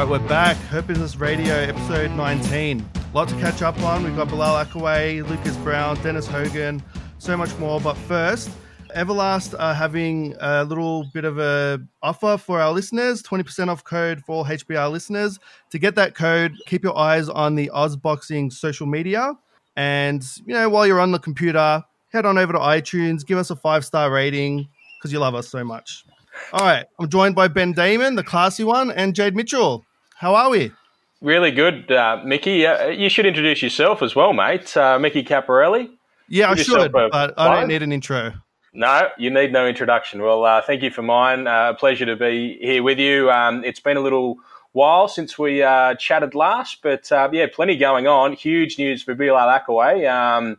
right, we're back. Hurt Business Radio, episode 19. A lot to catch up on. We've got Bilal Akkawy, Lucas Browne, Dennis Hogan, so much more. But first, Everlast are having a little bit of a offer for our listeners, 20% off code for HBR listeners. To get that code, keep your eyes on the Ozboxing social media. And, you know, while you're on the computer, head on over to iTunes, give us a five-star rating because you love us so much. All right, I'm joined by Ben Damon, the classy one, and Jade Mitchell. How are we? Really good, uh, Mickey. Uh, you should introduce yourself as well, mate. Uh, Mickey Caparelli. Yeah, Give I should, but I don't need an intro. No, you need no introduction. Well, uh, thank you for mine. Uh, pleasure to be here with you. Um, it's been a little while since we uh, chatted last, but uh, yeah, plenty going on. Huge news for Bilal Akkawy. Um,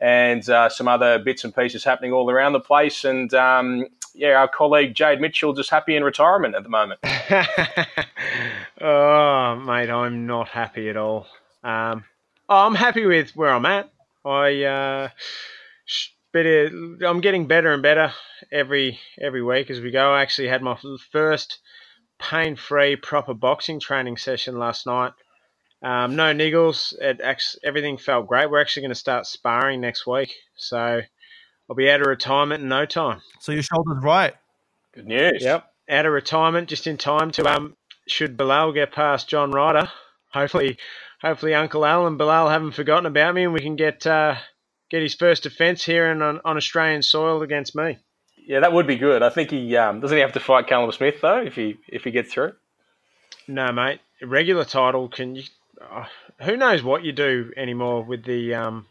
and uh, some other bits and pieces happening all around the place. And um, yeah, our colleague Jade Mitchell just happy in retirement at the moment. oh, mate, I'm not happy at all. Um, oh, I'm happy with where I'm at. I uh, better, I'm getting better and better every every week as we go. I actually had my first pain-free proper boxing training session last night. Um, no niggles. It everything felt great. We're actually going to start sparring next week, so I'll be out of retirement in no time. So your shoulder's right. Good news. Yep, out of retirement just in time to um. Should Bilal get past John Ryder, hopefully, hopefully Uncle Al and Bilal haven't forgotten about me, and we can get uh, get his first defence here and on, on Australian soil against me. Yeah, that would be good. I think he um, doesn't he have to fight Callum Smith though if he if he gets through. No, mate. Regular title can you? Oh, who knows what you do anymore with the um,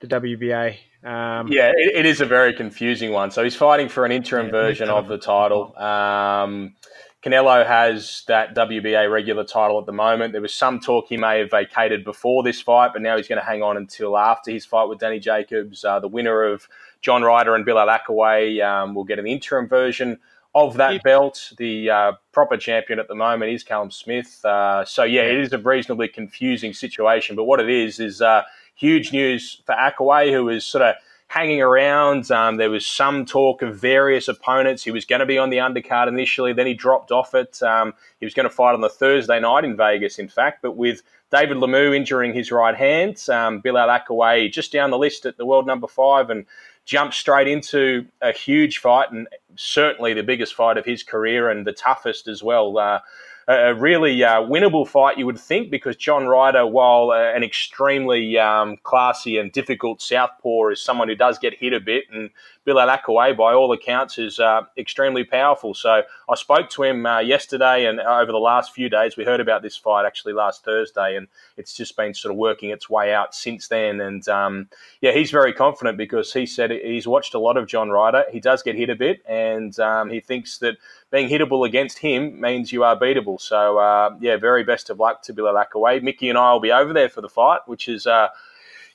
the WBA. Um, yeah, it, it is a very confusing one. So he's fighting for an interim yeah, version of the title. Um, Canelo has that WBA regular title at the moment. There was some talk he may have vacated before this fight, but now he's going to hang on until after his fight with Danny Jacobs. Uh, the winner of John Ryder and Bill Akkawy um, will get an interim version of that belt. The uh, proper champion at the moment is Callum Smith. Uh, so, yeah, it is a reasonably confusing situation. But what it is, is uh, huge news for Akkawy, who is sort of hanging around. Um, there was some talk of various opponents. He was going to be on the undercard initially, then he dropped off it. Um, he was going to fight on the Thursday night in Vegas, in fact, but with David Lemieux injuring his right hand, um, Bilal Akkawy just down the list at the world number five and jumped straight into a huge fight and certainly the biggest fight of his career and the toughest as well. Uh, a really uh, winnable fight, you would think, because John Ryder, while uh, an extremely um, classy and difficult southpaw, is someone who does get hit a bit, and Bilal Akkawy, by all accounts, is uh, extremely powerful. So I spoke to him uh, yesterday, and over the last few days, we heard about this fight actually last Thursday, and it's just been sort of working its way out since then. And um, yeah, he's very confident because he said he's watched a lot of John Ryder. He does get hit a bit, and um, he thinks that being hittable against him means you are beatable. So uh, yeah, very best of luck to Bilal Akaway. Mickey and I will be over there for the fight, which is uh,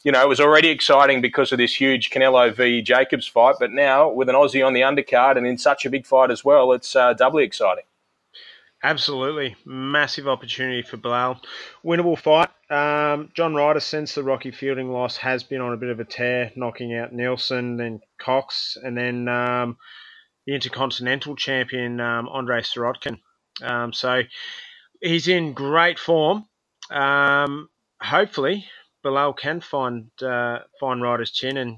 you know, it was already exciting because of this huge Canelo v Jacobs fight, but now with an Aussie on the undercard and in such a big fight as well, it's uh, doubly exciting. Absolutely, massive opportunity for Bilal. Winnable fight. Um, John Ryder, since the Rocky Fielding loss, has been on a bit of a tear, knocking out Nielsen, then Cox, and then um, the Intercontinental Champion um, Sirotkin. Um, so he's in great form. Um, hopefully, Bilal can find uh, find Ryder's chin, and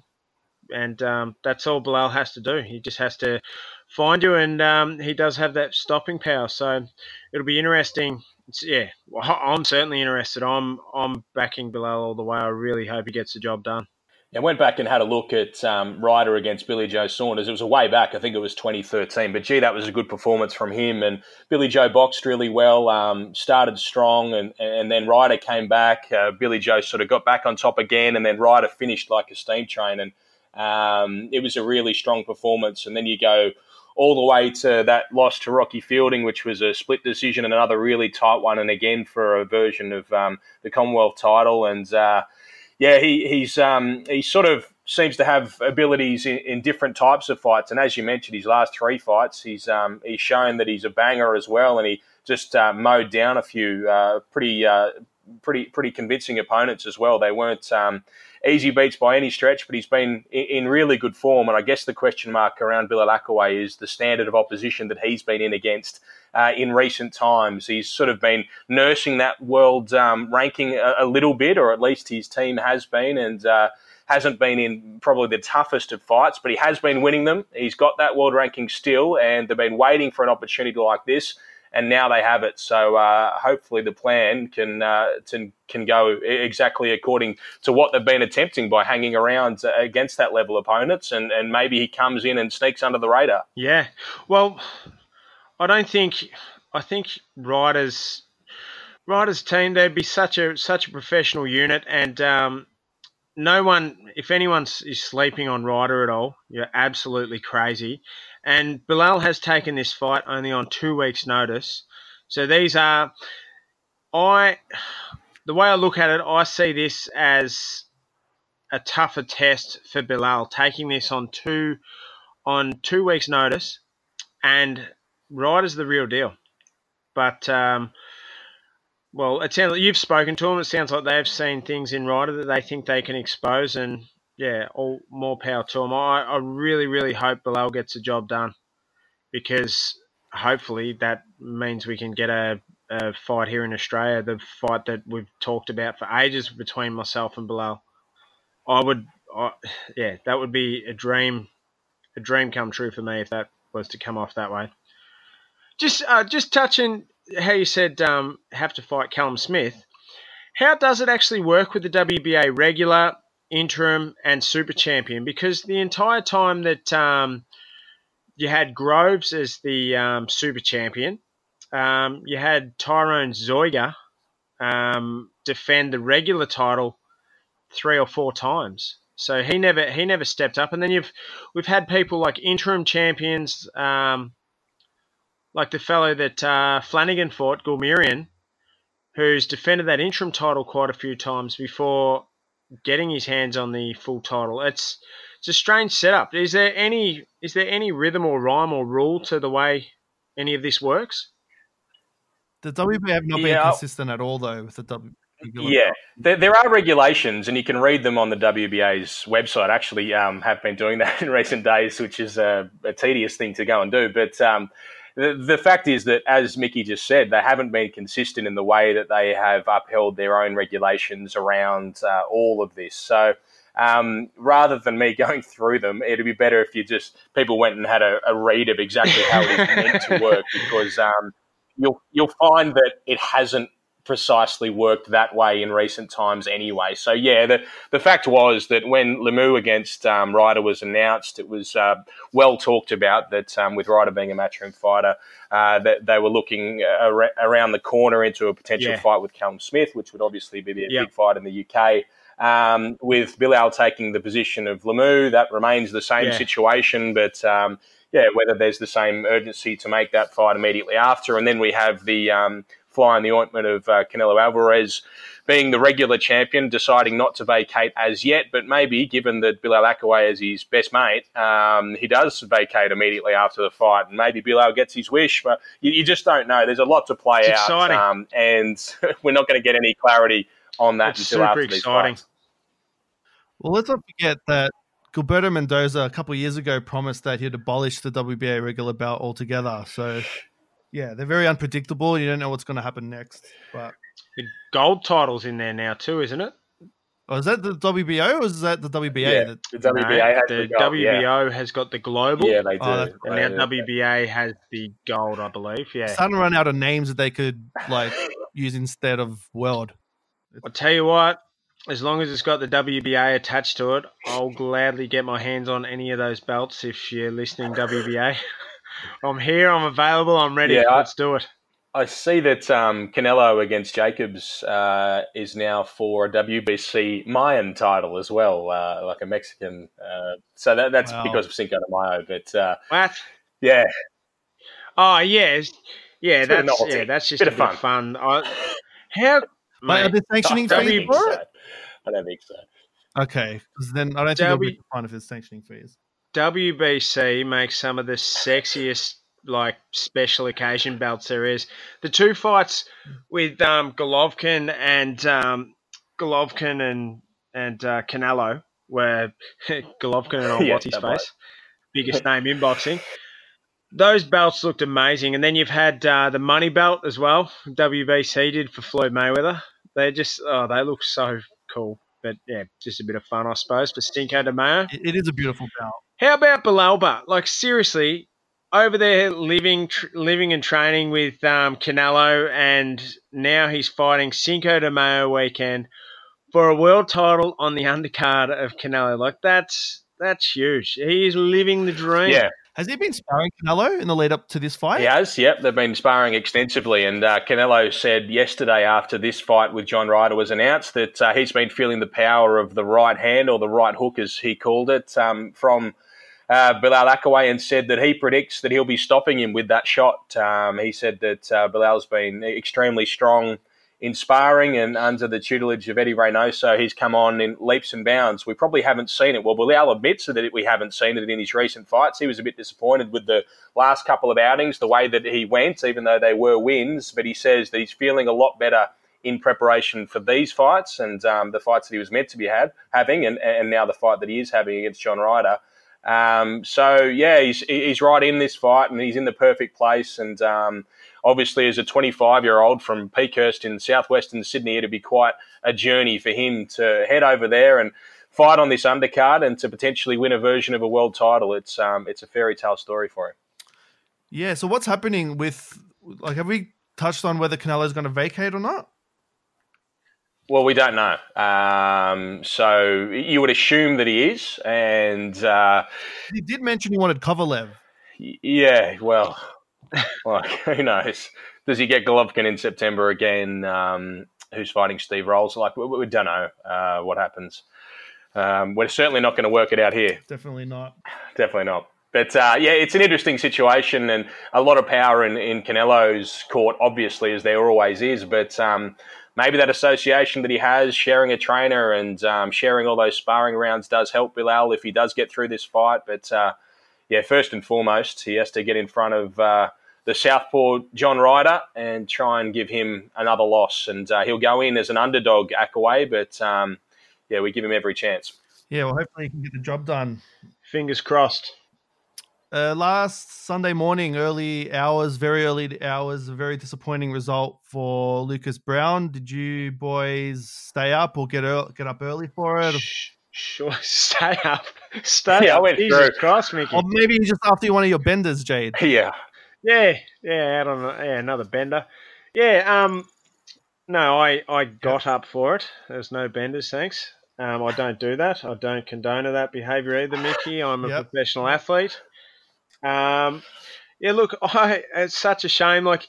and um, that's all Bilal has to do. He just has to find you, and um, he does have that stopping power. So it'll be interesting. It's, yeah, I'm certainly interested. I'm I'm backing Bilal all the way. I really hope he gets the job done. I went back and had a look at um, Ryder against Billy Joe Saunders. It was a way back. I think it was 2013. But gee, that was a good performance from him. And Billy Joe boxed really well, um, started strong, and, and then Ryder came back. Uh, Billy Joe sort of got back on top again, and then Ryder finished like a steam train. And um, it was a really strong performance. And then you go all the way to that loss to Rocky Fielding, which was a split decision and another really tight one, and again for a version of um, the Commonwealth title. And uh, yeah, he he's um, he sort of seems to have abilities in, in, different types of fights. And as you mentioned, his last three fights, he's um, he's shown that he's a banger as well, and he just uh, mowed down a few uh, pretty uh, pretty pretty convincing opponents as well. They weren't um, easy beats by any stretch, but he's been in, really good form. And I guess the question mark around Bilal Akkawy is the standard of opposition that he's been in against uh, in recent times. He's sort of been nursing that world um, ranking a, a, little bit, or at least his team has been, and uh, hasn't been in probably the toughest of fights, but he has been winning them. He's got that world ranking still, and they've been waiting for an opportunity like this and now they have it. So uh, hopefully the plan can uh, to, can go exactly according to what they've been attempting by hanging around against that level opponents, and, and maybe he comes in and sneaks under the radar. Yeah, well, I don't think I think Ryder's Ryder's team they'd be such a such a professional unit, and um, no one, if anyone is sleeping on Ryder at all, you're absolutely crazy. And Bilal has taken this fight only on two weeks' notice. So these are, I, the way I look at it, I see this as a tougher test for Bilal, taking this on two, on two weeks' notice, and Ryder's the real deal. But um, well, it sounds like you've spoken to them. It sounds like they've seen things in Ryder that they think they can expose, and yeah, all more power to them. I, I really, really hope Bilal gets the job done because hopefully that means we can get a, a fight here in Australia, the fight that we've talked about for ages between myself and Bilal. I would, I, yeah, that would be a dream, a dream come true for me if that was to come off that way. Just, uh, just touching how you said um, have to fight Callum Smith. How does it actually work with the WBA regular, interim, and super champion? Because the entire time that um, you had Groves as the um, super champion, um, you had Tyron Zeuge um, defend the regular title three or four times. So he never he never stepped up, and then you've we've had people like interim champions um, like the fellow that uh, Flanagan fought, Gulmirian, who's defended that interim title quite a few times before getting his hands on the full title. It's it's a strange setup. Is there any is there any rhythm or rhyme or rule to the way any of this works? The WBA have not yeah. been consistent at all, though, with the W. Yeah, there, there, are regulations, and you can read them on the WBA's website. Actually, um, have been doing that in recent days, which is a, a tedious thing to go and do. But um, the, the fact is that, as Mickey just said, they haven't been consistent in the way that they have upheld their own regulations around uh, all of this. So, um, rather than me going through them, it'd be better if you just people went and had a, a read of exactly how it is meant to work, because um, you'll you'll find that it hasn't precisely worked that way in recent times anyway. So yeah, the the fact was that when Lemieux against um, Ryder was announced, it was uh, well talked about that um, with Ryder being a matchroom fighter, uh, that they were looking ar- around the corner into a potential yeah. fight with Callum Smith, which would obviously be a yep. big fight in the UK. Um, with Bilal taking the position of Lemieux, that remains the same yeah. situation, but um, yeah, whether there's the same urgency to make that fight immediately after, and then we have the um, fly in the ointment of uh, Canelo Alvarez being the regular champion, deciding not to vacate as yet, but maybe given that Bilal Akkawy is his best mate, um, he does vacate immediately after the fight, and maybe Bilal gets his wish, but you, you just don't know. There's a lot to play it's out, um, and we're not going to get any clarity on that it's until after exciting. these fights. Well, let's not forget that Gilberto Mendoza a couple of years ago promised that he'd abolish the WBA regular bout altogether. So yeah, they're very unpredictable. You don't know what's going to happen next. But the gold title's in there now too, isn't it? Oh, is that the WBO or is that the WBA? Yeah, the WBA no, the, the WBO yeah. has got the global. Yeah, they oh, do. Oh, and now WBA has the gold, I believe. Yeah, starting to run out of names that they could like use instead of world. I'll tell you what. As long as it's got the WBA attached to it, I'll gladly get my hands on any of those belts if you're listening, WBA. I'm here. I'm available. I'm ready. Yeah, Let's I, do it. I see that um, Canelo against Jacobs uh, is now for a WBC Mayan title as well, uh, like a Mexican. Uh, so that, that's wow. because of Cinco de Mayo. But uh, what? Yeah. Oh yes, yeah. That's yeah. That's just bit a bit of fun. I, how? Mate, are they sanctioning fees for it? I don't think so. Okay, because then I don't think it'll be fun if there's sanctioning fees. WBC makes some of the sexiest like special occasion belts there is. The two fights with um, Golovkin and um, Golovkin and and uh, Canelo, where Golovkin and old Yeah, what's his that face, biggest name in boxing. Those belts looked amazing, and then you've had uh, the money belt as well. WBC did for Floyd Mayweather. They just oh, they look so cool. But yeah, just a bit of fun, I suppose, for Cinco de Mayo. It, it is a beautiful belt. How about Bilalba? Like seriously, over there living, tr- living and training with um, Canelo, and now he's fighting Cinco de Mayo weekend for a world title on the undercard of Canelo. Like that's that's huge. He is living the dream. Yeah, Has he been sparring Canelo in the lead up to this fight? he has. Yep, they've been sparring extensively, and uh, Canelo said yesterday after this fight with John Ryder was announced that uh, he's been feeling the power of the right hand or the right hook, as he called it, um, from uh, Bilal Akkawy, and said that he predicts that he'll be stopping him with that shot. Um, he said that uh, Bilal's been extremely strong in sparring and under the tutelage of Eddie Reynoso, he's come on in leaps and bounds. We probably haven't seen it. Well, Bilal admits that we haven't seen it in his recent fights. He was a bit disappointed with the last couple of outings, the way that he went, even though they were wins. But he says that he's feeling a lot better in preparation for these fights and um, the fights that he was meant to be had having, and, and now the fight that he is having against John Ryder. Um, so yeah, he's he's right in this fight, and he's in the perfect place. And um, obviously, as a 25 year old from Peakhurst in southwestern Sydney, it'd be quite a journey for him to head over there and fight on this undercard and to potentially win a version of a world title. It's um, it's a fairy tale story for him. Yeah. So what's happening with like? Have we touched on whether Canelo's going to vacate or not? Well, we don't know. Um, so you would assume that he is, and uh, He did mention he wanted Kovalev. yeah, well, like who knows? Does he get Golovkin in September again? Um, who's fighting Steve Rolls? Like we, we don't know uh, what happens. Um, we're certainly not going to work it out here. Definitely not. Definitely not. But uh, yeah, it's an interesting situation and a lot of power in, in Canelo's court, obviously, as there always is. But um, maybe that association that he has, sharing a trainer and um, sharing all those sparring rounds, does help Bilal if he does get through this fight. But uh, yeah, first and foremost, he has to get in front of uh, the Southpaw John Ryder and try and give him another loss. And uh, he'll go in as an underdog, Akkawy, but um, yeah, we give him every chance. Yeah. Well, hopefully he can get the job done. Fingers crossed. Uh, last Sunday morning, early hours, very early hours, a very disappointing result for Lucas Browne. Did you boys stay up or get ear get up early for it? Sure, stay up. Stay Yeah, I up. went Jesus through. Christ, Mickey. Or maybe just after one of your benders, Jade. Yeah, Yeah, yeah, out on a, yeah, another bender. Yeah, um, no, I, I got up for it. There's no benders, thanks. Um, I don't do that. I don't condone that behaviour either, Mickey. I'm a Yep. professional athlete. Um, yeah, look, I it's such a shame. Like,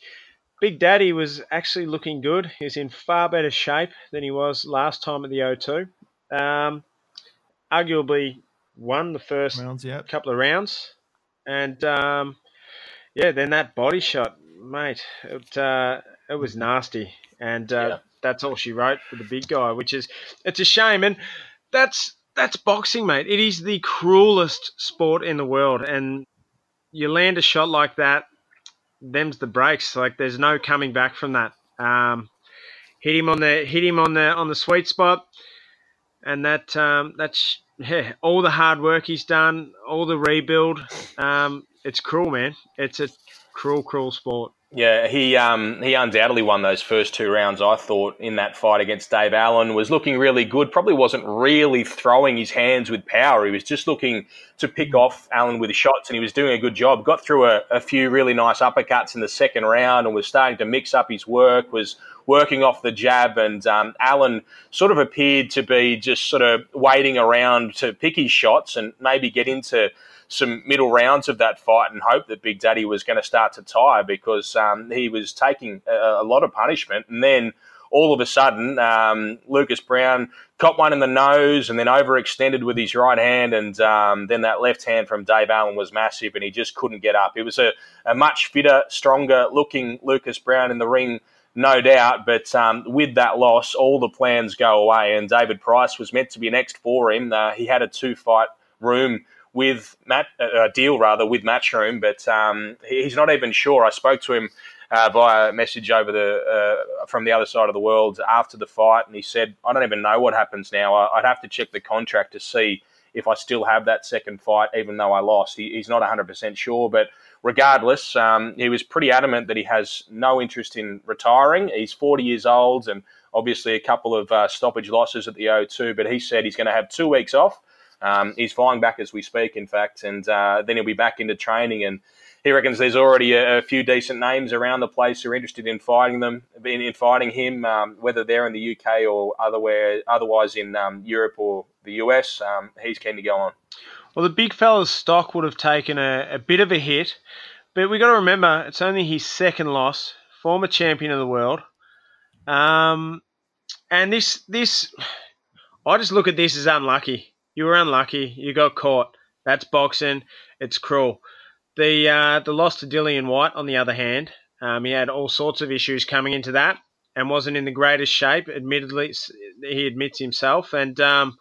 Big Daddy was actually looking good. He's in far better shape than he was last time at the O2. Um, arguably won the first Rounds, yeah. couple of rounds, and um, yeah, then that body shot, mate, it uh, it was nasty, and uh, Yeah. that's all she wrote for the big guy, which is it's a shame, and that's that's boxing, mate. It is the cruelest sport in the world, and you land a shot like that, them's the breaks. Like there's no coming back from that. Um, hit him on the hit him on the on the sweet spot, and that um, that's yeah, all the hard work he's done, all the rebuild. Um, it's cruel, man. It's a cruel, cruel sport. Yeah, he um, he undoubtedly won those first two rounds. I thought in that fight against Dave Allen was looking really good. Probably wasn't really throwing his hands with power. He was just looking to pick off Allen with shots, and he was doing a good job. Got through a, a few really nice uppercuts in the second round, and was starting to mix up his work. Was working off the jab, and um, Allen sort of appeared to be just sort of waiting around to pick his shots and maybe get into some middle rounds of that fight and hope that Big Daddy was going to start to tire because um, he was taking a, a lot of punishment. And then all of a sudden, um, Lucas Browne caught one in the nose and then overextended with his right hand. And um, then that left hand from Dave Allen was massive and he just couldn't get up. It was a, a much fitter, stronger looking Lucas Browne in the ring no doubt. But um, with that loss, all the plans go away. And David Price was meant to be next for him. Uh, he had a two fight room with Matt, uh, a deal rather with Matchroom, but um, he's not even sure. I spoke to him uh, via message over the uh, from the other side of the world after the fight, and he said, "I don't even know what happens now. I'd have to check the contract to see if I still have that second fight, even though I lost." He, he's not 100 percent sure, but regardless, um, he was pretty adamant that he has no interest in retiring. He's 40 years old, and obviously a couple of uh, stoppage losses at the O2, but he said he's going to have two weeks off. Um, he's flying back as we speak, in fact, and uh, then he'll be back into training and he reckons there's already a, a, few decent names around the place who are interested in fighting them, in, in fighting him, um, whether they're in the UK or otherwhere, otherwise in um, Europe or the US. Um, he's keen to go on. Well, the big fella's stock would have taken a, a bit of a hit, but we got to remember it's only his second loss. Former champion of the world, um, and this this I just look at this as unlucky. You were unlucky. You got caught. That's boxing. It's cruel. The uh, the loss to Dillian Whyte, on the other hand, um, he had all sorts of issues coming into that and wasn't in the greatest shape. Admittedly, he admits himself, and um,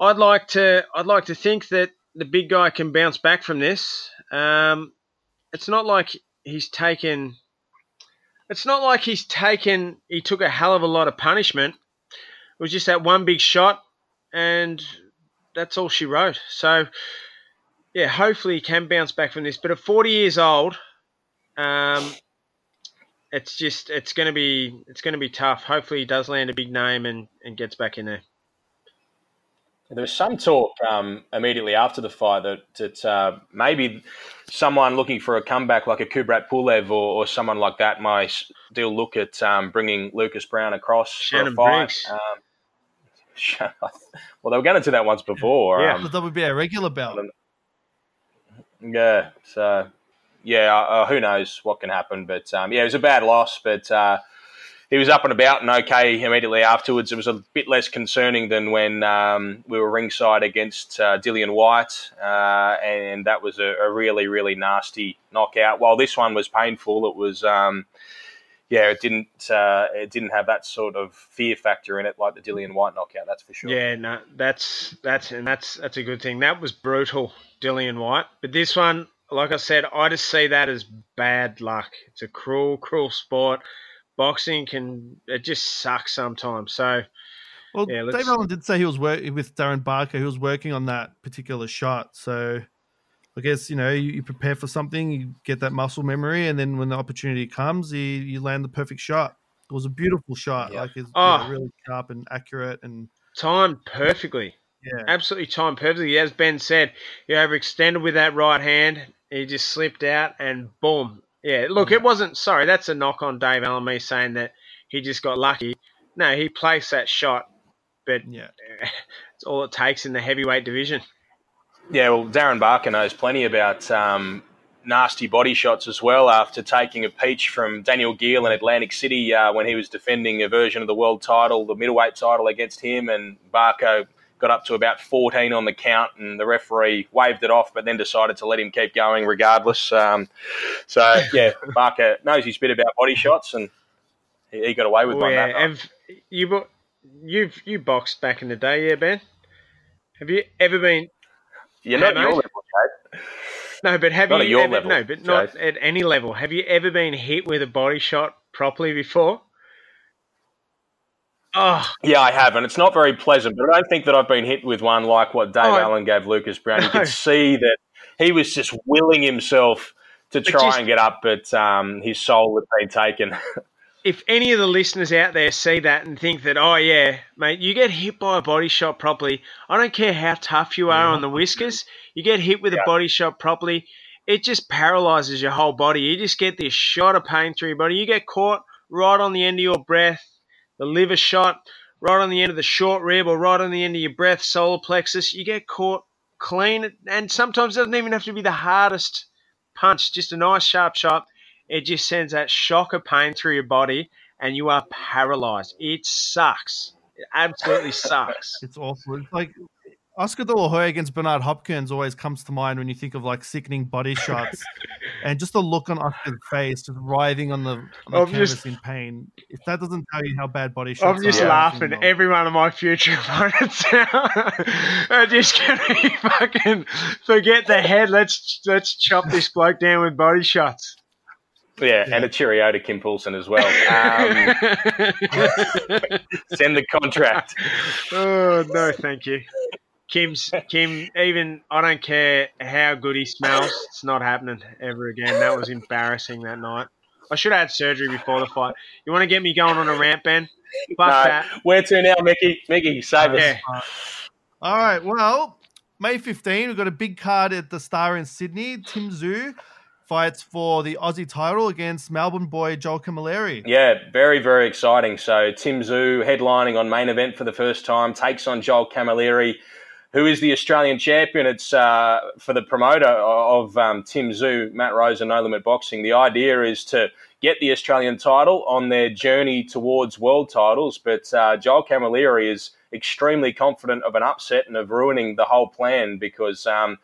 I'd like to I'd like to think that the big guy can bounce back from this. Um, it's not like he's taken. It's not like he's taken. He took a hell of a lot of punishment. It was just that one big shot, and that's all she wrote. So yeah, hopefully he can bounce back from this. But at 40 years old, um, it's just it's going to be it's going to be tough. Hopefully he does land a big name and, and gets back in there. There was some talk um, immediately after the fight that, that uh, maybe someone looking for a comeback like a Kubrat Pulev or, or someone like that might still look at um, bringing Lucas Browne across Shannon for a fight. Briggs. Um, well, they were going to do that once before. Yeah. Um, That would be a regular belt. Yeah. So, yeah, uh, who knows what can happen? But um, yeah, it was a bad loss, but uh, he was up and about and okay immediately afterwards. It was a bit less concerning than when um, we were ringside against uh, Dillian Whyte, uh, and that was a, a, really, really nasty knockout. While this one was painful, it was. Um, yeah, it didn't. Uh, it didn't have that sort of fear factor in it, like the Dillian Whyte knockout. That's for sure. Yeah, no, that's that's and that's that's a good thing. That was brutal, Dillian Whyte. But this one, like I said, I just see that as bad luck. It's a cruel, cruel sport. Boxing can it just sucks sometimes. So, well, yeah, Dave Allen did say he was working with Darren Barker. He was working on that particular shot. So, I guess you know you, you, prepare for something, you get that muscle memory, and then when the opportunity comes, you, you land the perfect shot. It was a beautiful shot, yeah. like it's oh, yeah, ah. really sharp and accurate and timed perfectly. Yeah, absolutely timed perfectly. As Ben said, he overextended with that right hand. He just slipped out, and boom. Yeah, look, it mm. wasn't. Sorry, that's a knock on Dave Allen. Me saying that he just got lucky. No, he placed that shot, but yeah, it's all it takes in the heavyweight division. Yeah, well, Darren Barker knows plenty about um, nasty body shots as well after taking a peach from Daniel Geale in Atlantic City uh, when he was defending a version of the world title, the middleweight title against him, and Barker got up to about 14 on the count, and the referee waved it off, but then decided to let him keep going regardless. Um, so, yeah, Barker knows his bit about body shots, and he, he got away with oh, one yeah. Have you, you've, you boxed back in the day, yeah, Ben? Have you ever been you're not your level, Jade. No, but have Not you at your ever, level, no, but not at any level. Have you ever been hit with a body shot properly before? Oh, Yeah, I have, and it's not very pleasant. But I don't think that I've been hit with one like what Dave Oh, Allen gave Lucas Browne. You no. could see that he was just willing himself to But try just- and get up, but um, his soul had been taken. if any of the listeners out there see that and think that, oh yeah, mate, you get hit by a body shot properly. I don't care how tough you are on the mm-hmm. whiskers. You get hit with a body shot properly, it just paralyzes your whole body. You just get this shot of pain through your body. You get caught right on the end of your breath, the liver shot, right on the end of the short rib, or right on the end of your breath, solar plexus. You get caught clean, and sometimes it doesn't even have to be the hardest punch, just a nice sharp shot. It just sends that shock of pain through your body, and you are paralyzed. It sucks. It absolutely sucks. it's awful. It's like Oscar De La Hoya against Bernard Hopkins always comes to mind when you think of like sickening body shots, and just the look on Oscar's face, just writhing on the, on the canvas just, in pain. If that doesn't tell you how bad body shots, I'm just are, laughing. Every one of my future opponents are just gonna fucking forget the head. Let's let's chop this bloke down with body shots. Yeah, yeah, and a cheerio to Kim Poulsen as well. Um, send the contract. Oh no, thank you. Kim's Kim. Even I don't care how good he smells. It's not happening ever again. That was embarrassing that night. I should have had surgery before the fight. You want to get me going on a rant, Ben? Fuck no, that. Where to now, Mickey? Mickey, save us. Yeah. All right. Well, May 15, we've got a big card at the Star in Sydney. Tim Tszyu fights for the Aussie title against Melbourne boy Joel Camilleri. Yeah, very, very exciting. So Tim Tszyu headlining on main event for the first time, takes on Joel Camilleri who is the Australian champion. It's uh, for the promoter of um, Tim Tszyu, Matt Rose, and No Limit Boxing. The idea is to get the Australian title on their journey towards world titles. But uh, Joel Camilleri is extremely confident of an upset and of ruining the whole plan because um,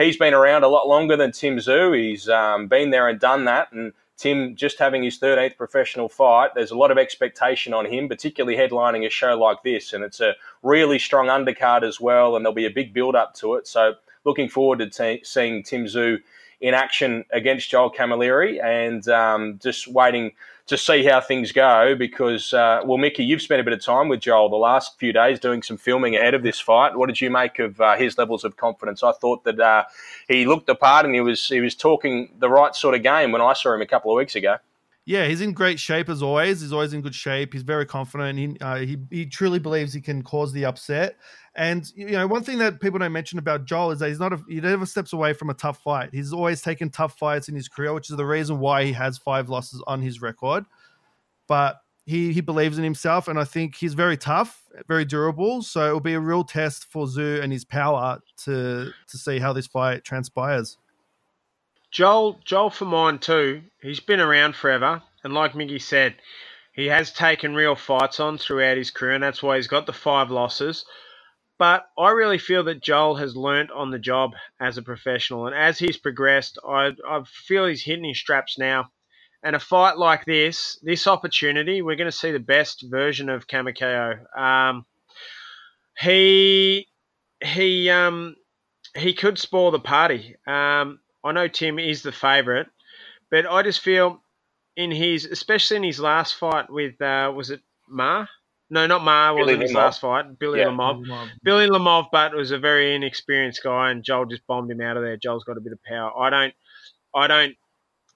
he's been around a lot longer than Tim Tszyu. He's um, been there and done that. And Tim just having his 13th professional fight, there's a lot of expectation on him, particularly headlining a show like this. And it's a really strong undercard as well, and there'll be a big build up to it. So, looking forward to t- seeing Tim Tszyu in action against Joel Camilleri and um, just waiting to see how things go because, uh, well, Mickey, you've spent a bit of time with Joel the last few days doing some filming ahead of this fight. What did you make of uh, his levels of confidence? I thought that uh, he looked the part and he was he was talking the right sort of game when I saw him a couple of weeks ago. Yeah, he's in great shape as always. He's always in good shape. He's very confident. He, uh, he he truly believes he can cause the upset. And you know, one thing that people don't mention about Joel is that he's not a, he never steps away from a tough fight. He's always taken tough fights in his career, which is the reason why he has five losses on his record but he he believes in himself, and I think he's very tough, very durable. So it will be a real test for Tszyu and his power to to see how this fight transpires. Joel Joel for mine too. He's been around forever, and like Miggy said, he has taken real fights on throughout his career, and that's why he's got the five losses. But I really feel that Joel has learnt on the job as a professional, and as he's progressed, I, I feel he's hitting his straps now. And a fight like this, this opportunity, we're going to see the best version of Kamikayo. Um, he he um, he could spoil the party. Um, I know Tim is the favourite, but I just feel in his, especially in his last fight with uh, was it Ma? No, not Ma. Wasn't his last fight. Billy yeah. Lamov. Billy Lamov, but was a very inexperienced guy, and Joel just bombed him out of there. Joel's got a bit of power. I don't, I don't.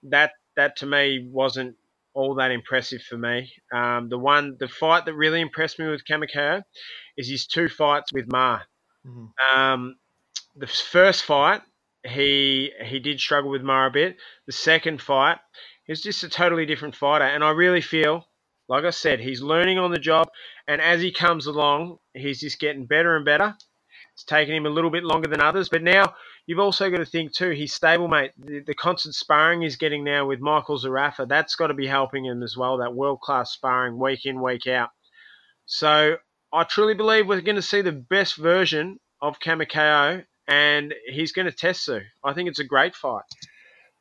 That that to me wasn't all that impressive for me. Um, the one, the fight that really impressed me with Kamikaze is his two fights with Ma. Mm-hmm. Um, the first fight, he he did struggle with Ma a bit. The second fight, he was just a totally different fighter, and I really feel, like I said, he's learning on the job, and as he comes along, he's just getting better and better. It's taken him a little bit longer than others, but now you've also got to think too. His stablemate, the, the constant sparring he's getting now with Michael Zerafa, that's got to be helping him as well. That world class sparring week in week out. So I truly believe we're going to see the best version of Kamikayo, and he's going to test Tszyu. I think it's a great fight.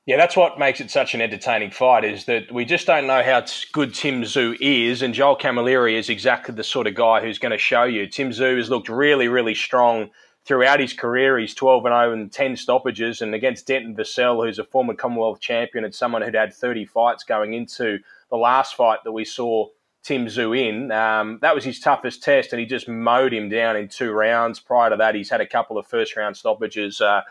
Yeah, that's what makes it such an entertaining fight is that we just don't know how good Tim Tszyu is, and Joel Camilleri is exactly the sort of guy who's going to show you. Tim Tszyu has looked really, really strong throughout his career. He's 12 and 0 and 10 stoppages. And against Denton Vassell, who's a former Commonwealth champion and someone who'd had 30 fights going into the last fight that we saw Tim Tszyu in, um, that was his toughest test. And he just mowed him down in two rounds. Prior to that, he's had a couple of first round stoppages. Uh,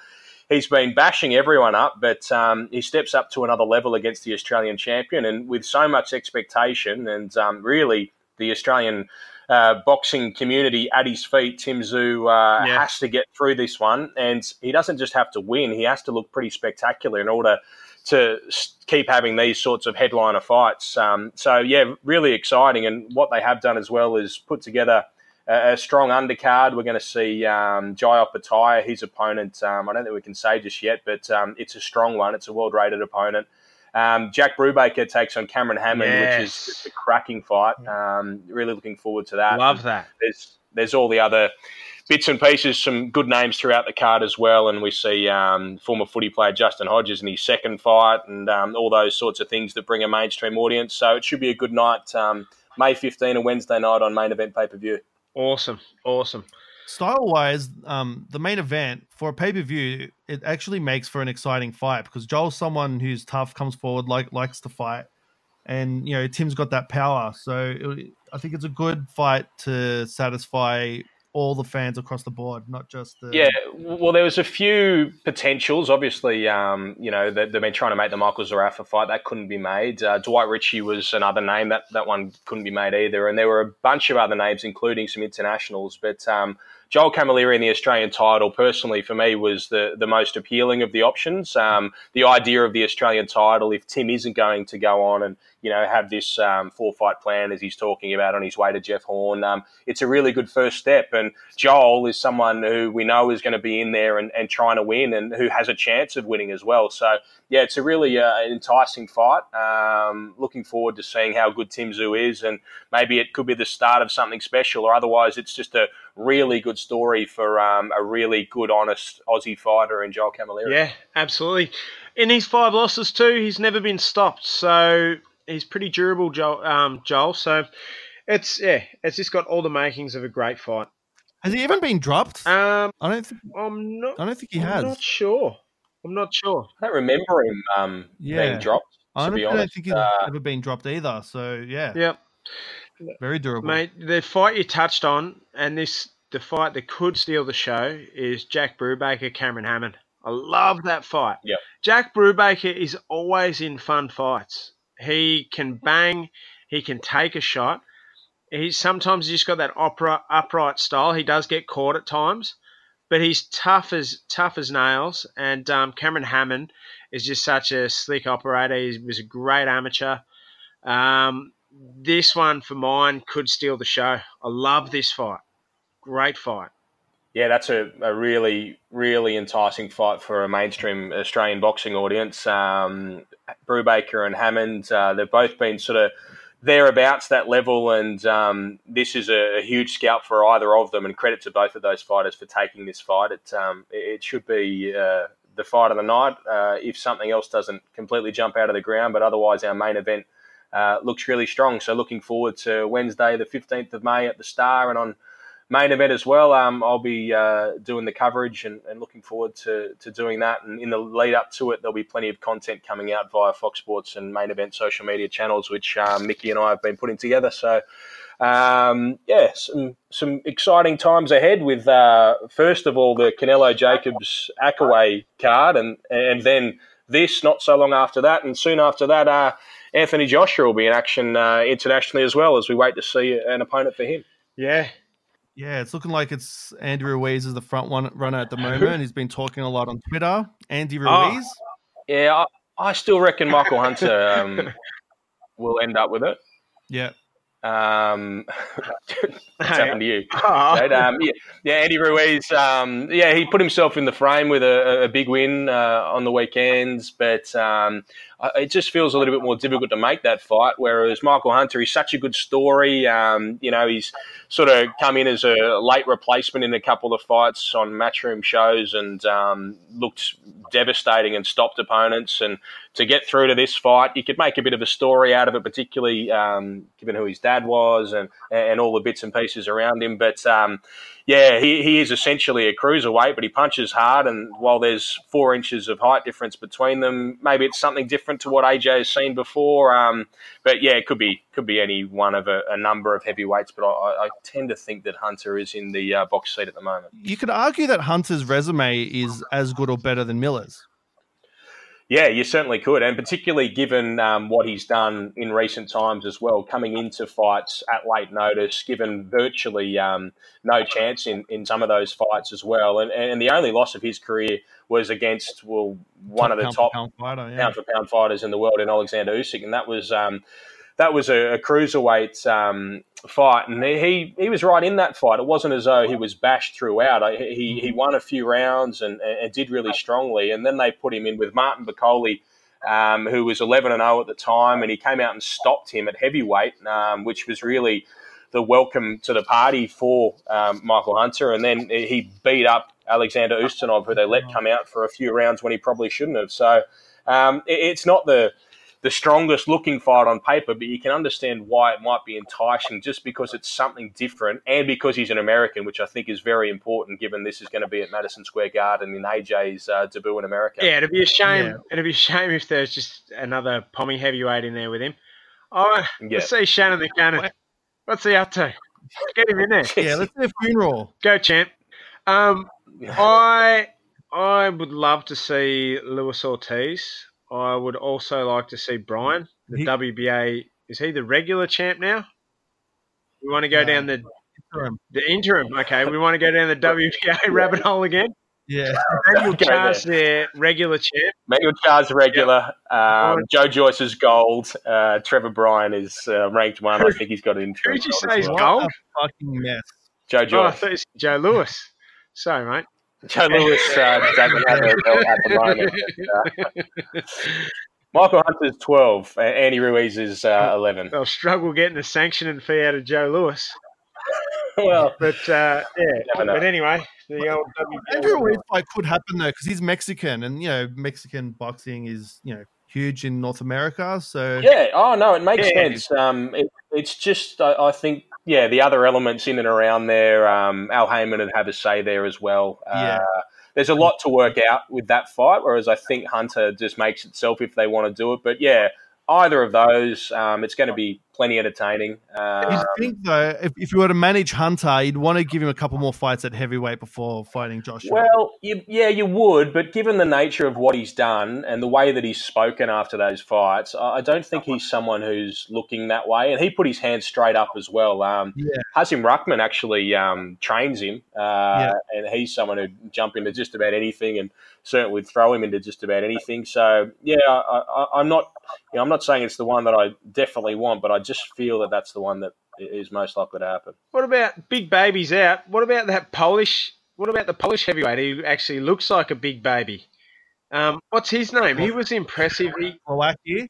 he's been bashing everyone up, but um, he steps up to another level against the Australian champion. And with so much expectation and um, really the Australian uh, boxing community at his feet, Tim Tszyu uh, yeah. has to get through this one, and he doesn't just have to win; he has to look pretty spectacular in order to keep having these sorts of headliner fights. Um, so yeah, really exciting, and what they have done as well is put together a, a strong undercard. We're going to see um, Jai Opetaia, his opponent. Um, I don't think we can say just yet, but um, it's a strong one. It's a world rated opponent. Um, Jack Brubaker takes on Cameron Hammond, yes. which is a cracking fight. Um, really looking forward to that. Love that. There's there's all the other bits and pieces, some good names throughout the card as well. And we see um, former footy player Justin Hodges in his second fight and um, all those sorts of things that bring a mainstream audience. So it should be a good night, um, May 15, a Wednesday night on main event pay per view. Awesome. Awesome. Style wise, um, the main event for a pay per view, it actually makes for an exciting fight because Joel's someone who's tough, comes forward, like likes to fight, and you know Tim's got that power. So it, I think it's a good fight to satisfy all the fans across the board, not just the. Yeah, well, there was a few potentials. Obviously, um, you know, they, have been trying to make the Michael Zerafa fight. That couldn't be made. Uh, Dwight Ritchie was another name. That, that one couldn't be made either. And there were a bunch of other names, including some internationals. But um, Joel Camilleri in the Australian title, personally, for me, was the, the most appealing of the options. Um, the idea of the Australian title, if Tim isn't going to go on and you know have this um, four fight plan as he's talking about on his way to Jeff Horn, um, it's a really good first step. And Joel is someone who we know is going to be in there and, and trying to win, and who has a chance of winning as well. So yeah, it's a really uh, enticing fight. Um, looking forward to seeing how good Tim Tszyu is, and maybe it could be the start of something special, or otherwise it's just a really good story for um, a really good, honest Aussie fighter in Joel Camilleri. Yeah, absolutely. In his five losses too, he's never been stopped, so he's pretty durable, Joel. Um, Joel. So it's yeah, it's just got all the makings of a great fight. Has he even been dropped? Um, I don't think. I'm not. I don't think he I'm has. not sure. I'm not sure. I don't remember him um, Yeah. being dropped. To be honest. I don't, think he's Uh, ever been dropped either. So yeah, Yep. very durable. Mate, the fight you touched on, and this the fight that could steal the show is Jack Brubaker, Cameron Hammond. I love that fight. Yep. Jack Brubaker is always in fun fights. He can bang, he can take a shot. He's sometimes just got that opera upright style. He does get caught at times, but he's tough as tough as nails. And um, Cameron Hammond is just such a slick operator. He was a great amateur. Um, this one for mine could steal the show. I love this fight. Great fight. Yeah, that's a, a really, really enticing fight for a mainstream Australian boxing audience. Um, Brubaker and Hammond, uh, they've both been sort of thereabouts that level, and um, this is a, a huge scalp for either of them. And credit to both of those fighters for taking this fight. It um, it should be uh, the fight of the night uh, if something else doesn't completely jump out of the ground. But otherwise, our main event uh, looks really strong. So looking forward to Wednesday, the fifteenth of May at the Star, and on main event as well. Um, I'll be uh, doing the coverage and, and looking forward to, to doing that. And in the lead up to it, there'll be plenty of content coming out via Fox Sports and main event social media channels, which um, Mickey and I have been putting together. So, um, yeah, some some exciting times ahead with uh, first of all the Canelo Jacobs Akkawy card, and and then this not so long after that, and soon after that, uh, Anthony Joshua will be in action uh, internationally as well as we wait to see an opponent for him. Yeah. Yeah, it's looking like it's Andy Ruiz is the front one runner at the moment. He's been talking a lot on Twitter. Andy Oh. Ruiz. Yeah, I, I still reckon Michael Hunter um, will end up with it. Yeah. Um, what's happened to you? Oh. Um, yeah, yeah, Andy Ruiz. Um, yeah, he put himself in the frame with a, a big win uh, on the weekends, but um, it just feels a little bit more difficult to make that fight. Whereas Michael Hunter, he's such a good story. Um, you know, he's sort of come in as a late replacement in a couple of fights on matchroom shows and um, looked devastating and stopped opponents. And to get through to this fight, you could make a bit of a story out of it, particularly um, given who his dad was and and all the bits and pieces around him. But um, yeah, he, he is essentially a cruiserweight, but he punches hard. And while there's four inches of height difference between them, maybe it's something different to what AJ has seen before. Um, but yeah, it could be could be any one of a, a number of heavyweights. But I, I tend to think that Hunter is in the uh, box seat at the moment. You could argue that Hunter's resume is as good or better than Miller's. Yeah, you certainly could, and particularly given um, what he's done in recent times as well, coming into fights at late notice, given virtually um, no chance in, in some of those fights as well, and and the only loss of his career was against well one of the pound top pound fighter. Yeah. pound for pound fighters in the world in Alexander Usyk, and that was um, that was a, a cruiserweight um, fight, and he he was right in that fight. It wasn't as though he was bashed throughout. He he won a few rounds and, and did really strongly, and then they put him in with Martin Bakole. Um, who was 11 and 0 at the time, and he came out and stopped him at heavyweight, um, which was really the welcome to the party for um, Michael Hunter, and then he beat up Alexander Ustinov, who they let come out for a few rounds when he probably shouldn't have. So um, it, it's not the the strongest looking fight on paper, but you can understand why it might be enticing just because it's something different and because he's an American, which I think is very important given this is going to be at Madison Square Garden in AJ's uh, debut in America. Yeah, it'd be a shame. Yeah. It'd be a shame if there's just another Pommy heavyweight in there with him. Oh, yeah. let's see Shannon the Cannon. What's he up to? Get him in there. Yeah, let's do a funeral. Go, champ. Um, I I would love to see Luis Ortiz. I would also like to see Brian, the he, WBA. Is he the regular champ now? We want to go no, down the interim. The interim. Okay, we want to go down the WBA rabbit hole again. Yeah, Manuel Charr, their regular champ. Manuel Charr, regular. Yep. Um, Joe Joyce is gold. Uh, Trevor Bryan is uh, ranked one. I think he's got an interim. Who did you say is gold? fucking mess. Joe Joyce. Oh, Joe Lewis. Sorry, mate. Joe Lewis uh, doesn't have a belt at the moment. Uh, Michael Hunter's 12, Andy Ruiz is uh, 11. They'll struggle getting a sanctioning fee out of Joe Lewis. well, but uh, yeah, but anyway, the old Andrew Ruiz fight could happen though because he's Mexican, and you know Mexican boxing is you know huge in North America. So yeah, oh no, it makes yeah. sense. Um, it, it's just I, I, think yeah, the other elements in and around there. Um, Al Haymon would have a say there as well. Yeah. Uh, there's a lot to work out with that fight, whereas I think Hunter just makes itself if they want to do it. But yeah, either of those, um, it's going to be plenty entertaining. Um, you think though, if, if you were to manage Hunter, you'd want to give him a couple more fights at heavyweight before fighting Joshua. Well, you, yeah, you would, but given the nature of what he's done and the way that he's spoken after those fights, I don't think he's someone who's looking that way. And he put his hands straight up as well. Um, yeah. Hasim Rahman actually um, trains him, uh, yeah. and he's someone who jump into just about anything and certainly would throw him into just about anything. So yeah, I, am not, you know, I'm not saying it's the one that I definitely want, but I just feel that that's the one that is most likely to happen. What about big babies out? What about that Polish? What about the Polish heavyweight who actually looks like a big baby? Um, what's his name? He was impressive. He,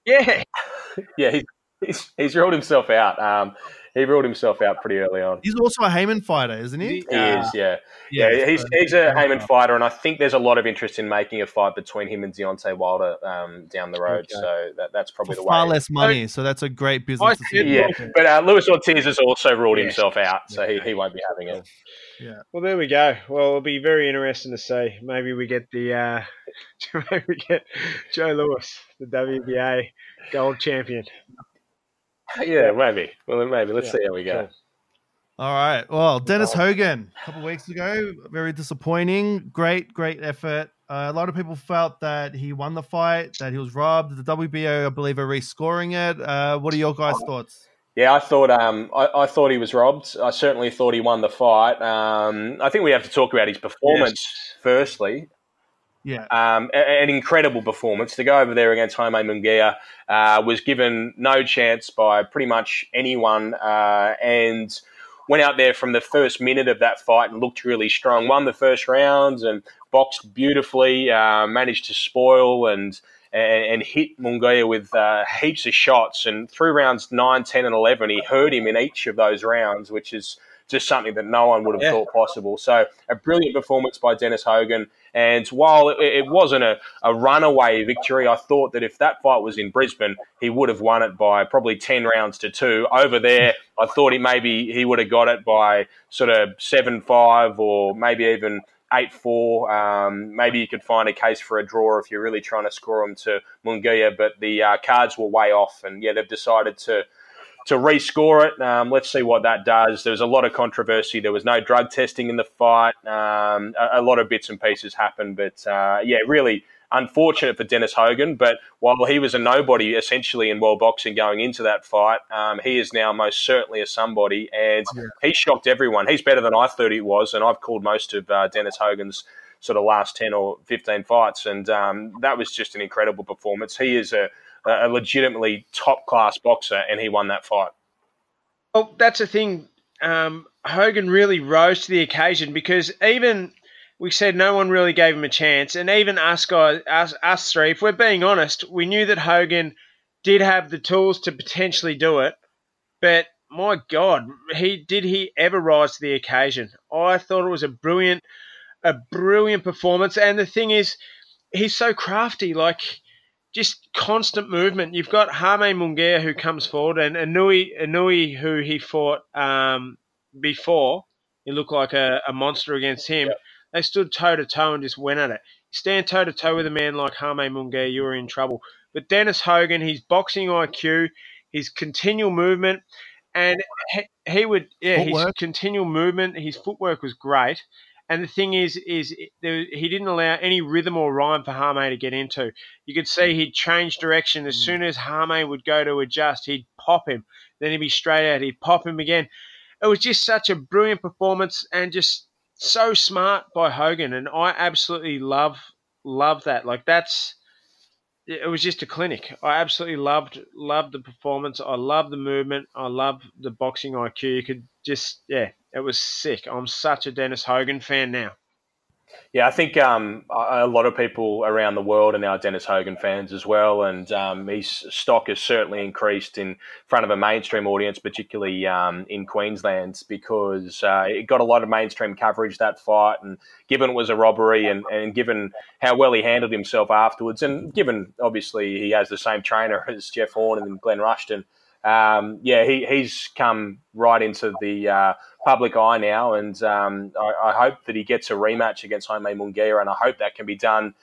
Yeah. yeah, he's, he's, he's ruled himself out. Um, he ruled himself out pretty early on. He's also a Haymon fighter, isn't he? He uh, is, yeah. Yeah, yeah he's, he's a Haymon fighter, and I think there's a lot of interest in making a fight between him and Deontay Wilder um, down the road. Okay. So that, that's probably For the way. Far less money, so that's a great business. yeah, but uh, Luis Ortiz has also ruled yeah. himself out, so he, he won't be having it. Yeah. Well, there we go. Well, it'll be very interesting to see. Maybe we get the uh, maybe we get Joe Lewis, the WBA gold champion. Yeah, maybe. Well, maybe. Let's yeah. see how we go. All right. Well, Dennis Hogan, a couple weeks ago, very disappointing. Great, great effort. Uh, a lot of people felt that he won the fight, that he was robbed. The WBO, I believe, are rescoring it. Uh, what are your guys' thoughts? Yeah, I thought um, I, I, thought he was robbed. I certainly thought he won the fight. Um, I think we have to talk about his performance yes. firstly. Yeah. Um, an incredible performance. To go over there against Jaime Munguia uh, was given no chance by pretty much anyone uh, and went out there from the first minute of that fight and looked really strong. Won the first rounds and boxed beautifully, uh, managed to spoil and, and, hit Munguia with uh, heaps of shots. And through rounds 9, 10, and 11, he hurt him in each of those rounds, which is just something that no one would have yeah. thought possible. So a brilliant performance by Dennis Hogan. And while it, it wasn't a, a, runaway victory, I thought that if that fight was in Brisbane, he would have won it by probably 10 rounds to two. Over there, I thought he maybe he would have got it by sort of 7 5 or maybe even 8 4. Um, maybe you could find a case for a draw if you're really trying to score him to Munguia, but the uh, cards were way off. And yeah, they've decided to to rescore it. Um, let's see what that does. There was a lot of controversy. There was no drug testing in the fight. Um, a, a, lot of bits and pieces happened, but uh, yeah, really unfortunate for Dennis Hogan. But while he was a nobody essentially in world boxing going into that fight, um, he is now most certainly a somebody, and yeah. he shocked everyone. He's better than I thought he was, and I've called most of uh, Dennis Hogan's sort of last 10 or 15 fights. And um, that was just an incredible performance. He is a, a legitimately top class boxer, and he won that fight. Well, that's the thing. Um, Hogan really rose to the occasion because even we said no one really gave him a chance, and even us guys, us, us three, if we're being honest, we knew that Hogan did have the tools to potentially do it, but my God, he did he ever rise to the occasion? I thought it was a brilliant, a brilliant performance. And the thing is, he's so crafty, like just constant movement. You've got Jaime Munguia who comes forward, and Anui Inoue who he fought um, before. He looked like a, a monster against him. Yep. They stood toe to toe and just went at it. stand toe to toe with a man like Jaime Munguia, you are in trouble. But Dennis Hogan, his boxing IQ, his continual movement, and he, he would yeah, footwork. his continual movement, his footwork was great. And the thing is, is there, he didn't allow any rhythm or rhyme for Jaime to get into. You could see he'd change direction as mm. soon as Jaime would go to adjust. He'd pop him, then he'd be straight out. He'd pop him again. It was just such a brilliant performance and just so smart by Hogan, and I absolutely love love that. Like that's it was just a clinic. I absolutely loved loved the performance. I love the movement. I love the boxing IQ. You could just yeah, it was sick. I'm such a Dennis Hogan fan now. Yeah, I think um, a lot of people around the world are now Dennis Hogan fans as well, and um, his stock has certainly increased in front of a mainstream audience, particularly um, in Queensland, because uh, it got a lot of mainstream coverage that fight, and given it was a robbery, and, and given how well he handled himself afterwards, and given obviously he has the same trainer as Jeff Horn and Glenn Rushton um, yeah, he, he's come right into the uh, public eye now, and um, I, I, hope that he gets a rematch against Jaime Munguia, and I hope that can be done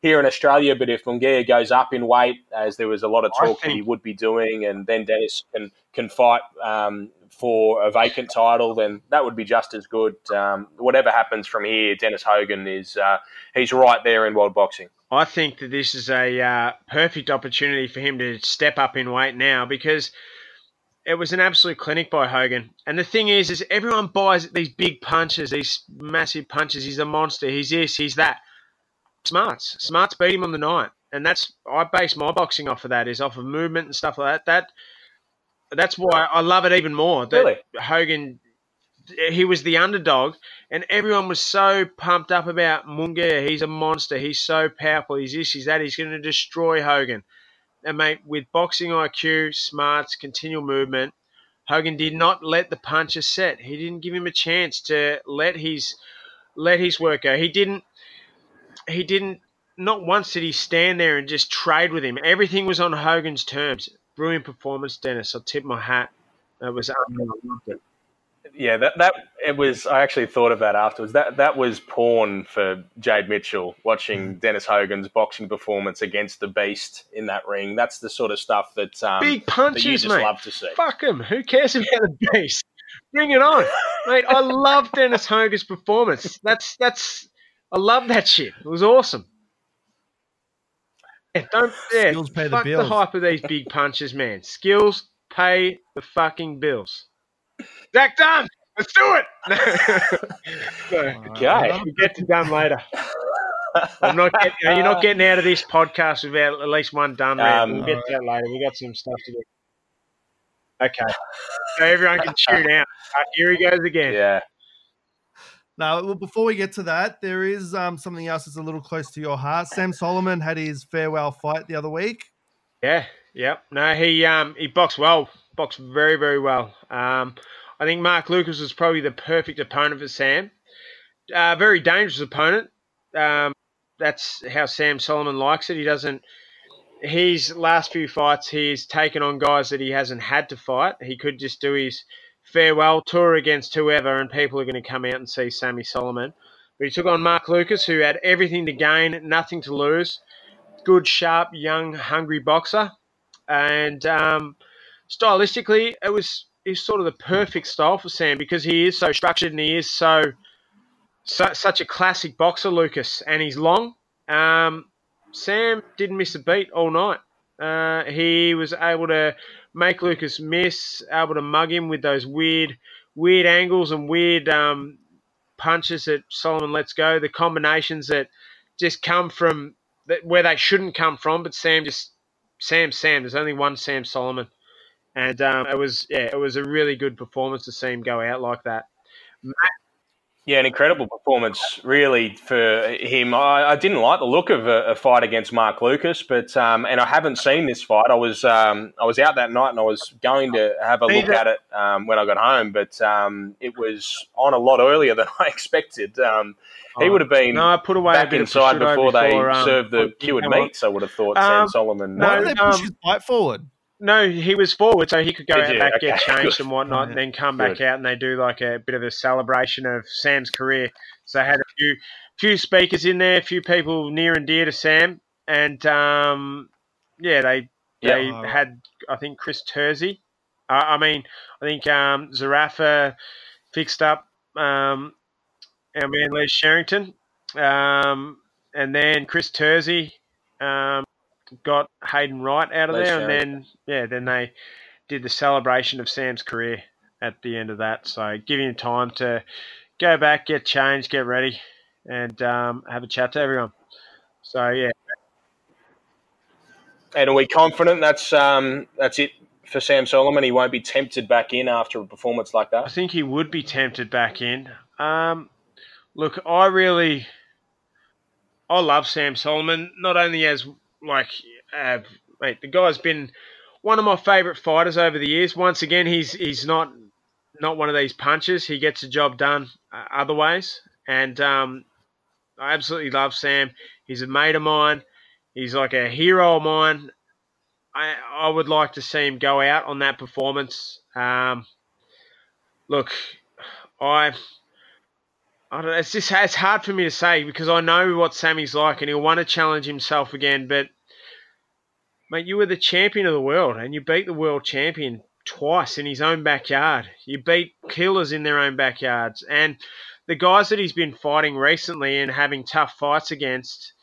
here in Australia. But if Munguia goes up in weight, as there was a lot of talk that he would be doing, and then Dennis can can fight um, for a vacant title, then that would be just as good. Um, whatever happens from here, Dennis Hogan is uh, he's right there in world boxing. I think that this is a uh, perfect opportunity for him to step up in weight now because it was an absolute clinic by Hogan. And the thing is, is everyone buys these big punches, these massive punches. He's a monster. He's this. He's that. Smarts, Smarts beat him on the night, and that's I base my boxing off of that. Is off of movement and stuff like that. That that's why I love it even more. That really? Hogan he was the underdog, and everyone was so pumped up about Munguia. He's a monster. He's so powerful. He's this, he's that. He's going to destroy Hogan. And mate, with boxing IQ, smarts, continual movement, Hogan did not let the punches set. He didn't give him a chance to let his let his work go. He didn't. He didn't. Not once did he stand there and just trade with him. Everything was on Hogan's terms. Brilliant performance, Dennis. I'll tip my hat. That was yeah, that that it was. I actually thought of that afterwards. That that was porn for Jade Mitchell watching mm. Dennis Hogan's boxing performance against the Beast in that ring. That's the sort of stuff that um, big punches, that you just mate. love to see. Fuck him. Who cares about the Beast? Bring it on, mate. I love Dennis Hogan's performance. That's that's. I love that shit. It was awesome. Yeah, don't yeah, Skills pay fuck the, bills. the hype of these big punches, man. Skills pay the fucking bills. Zac Dunn, let's do it. so, okay, we get to Dunn later. I'm not getting, you know, you're not getting out of this podcast without at least one done. Um, we'll get to that later. We got some stuff to do. Okay, so everyone can tune out. Uh, here he goes again. Yeah. Now, well, before we get to that, there is um, something else that's a little close to your heart. Sam Soliman had his farewell fight the other week. Yeah, yep. No, he um, he boxed well, boxed very, very well. Um, I think Mark Lucas was probably the perfect opponent for Sam. Uh, very dangerous opponent. Um, that's how Sam Soliman likes it. He doesn't. His last few fights, he's taken on guys that he hasn't had to fight. He could just do his farewell tour against whoever, and people are going to come out and see Sammy Soliman. But he took on Mark Lucas, who had everything to gain, nothing to lose. Good, sharp, young, hungry boxer. And um, stylistically, it was is sort of the perfect style for Sam because he is so structured and he is so, so such a classic boxer, Lucas, and he's long. Um, Sam didn't miss a beat all night. Uh, he was able to make Lucas miss, able to mug him with those weird, weird angles and weird um, punches that Soliman lets go. The combinations that just come from where they shouldn't come from, but Sam just Sam Sam. There's only one Sam Soliman, and um, it was yeah, it was a really good performance to see him go out like that. Matt, Yeah, an incredible performance, really, for him. I, I didn't like the look of a, a fight against Mark Lucas, but um, and I haven't seen this fight. I was um, I was out that night and I was going to have a look at it um, when I got home, but um, it was on a lot earlier than I expected. Um, he oh, would have been no, I put away back inside before, before, they um, served the cured meats. I would have thought Sam Soliman. Why no, did they push his fight forward? No, he was forward, so he could go Did out you? back, okay. get changed and whatnot, and then come back out, and they do like a bit of a celebration of Sam's career. So they had a few few speakers in there, a few people near and dear to Sam, and um, yeah, they they yep. had I think Chris Terzi. Uh, I mean, I think um, Zerafa fixed up um, our man Les Sherrington, um, and then Chris Terzi um, got Hayden Wright out of there, and then yeah, then they did the celebration of Sam's career at the end of that. So giving him time to go back, get changed, get ready, and um, have a chat to everyone. So yeah. And are we confident that's um, that's it for Sam Soliman? He won't be tempted back in after a performance like that. I think he would be tempted back in. Um, look, I really, I love Sam Soliman not only as like, uh, mate, the guy's been one of my favourite fighters over the years. Once again, he's he's not not one of these punchers. He gets the job done uh, other ways, and um, I absolutely love Sam. He's a mate of mine. He's like a hero of mine. I I would like to see him go out on that performance. Um, look, I I don't know. It's just it's hard for me to say because I know what Sammy's like and he'll want to challenge himself again. But mate, you were the champion of the world and you beat the world champion twice in his own backyard. You beat killers in their own backyards, and the guys that he's been fighting recently and having tough fights against,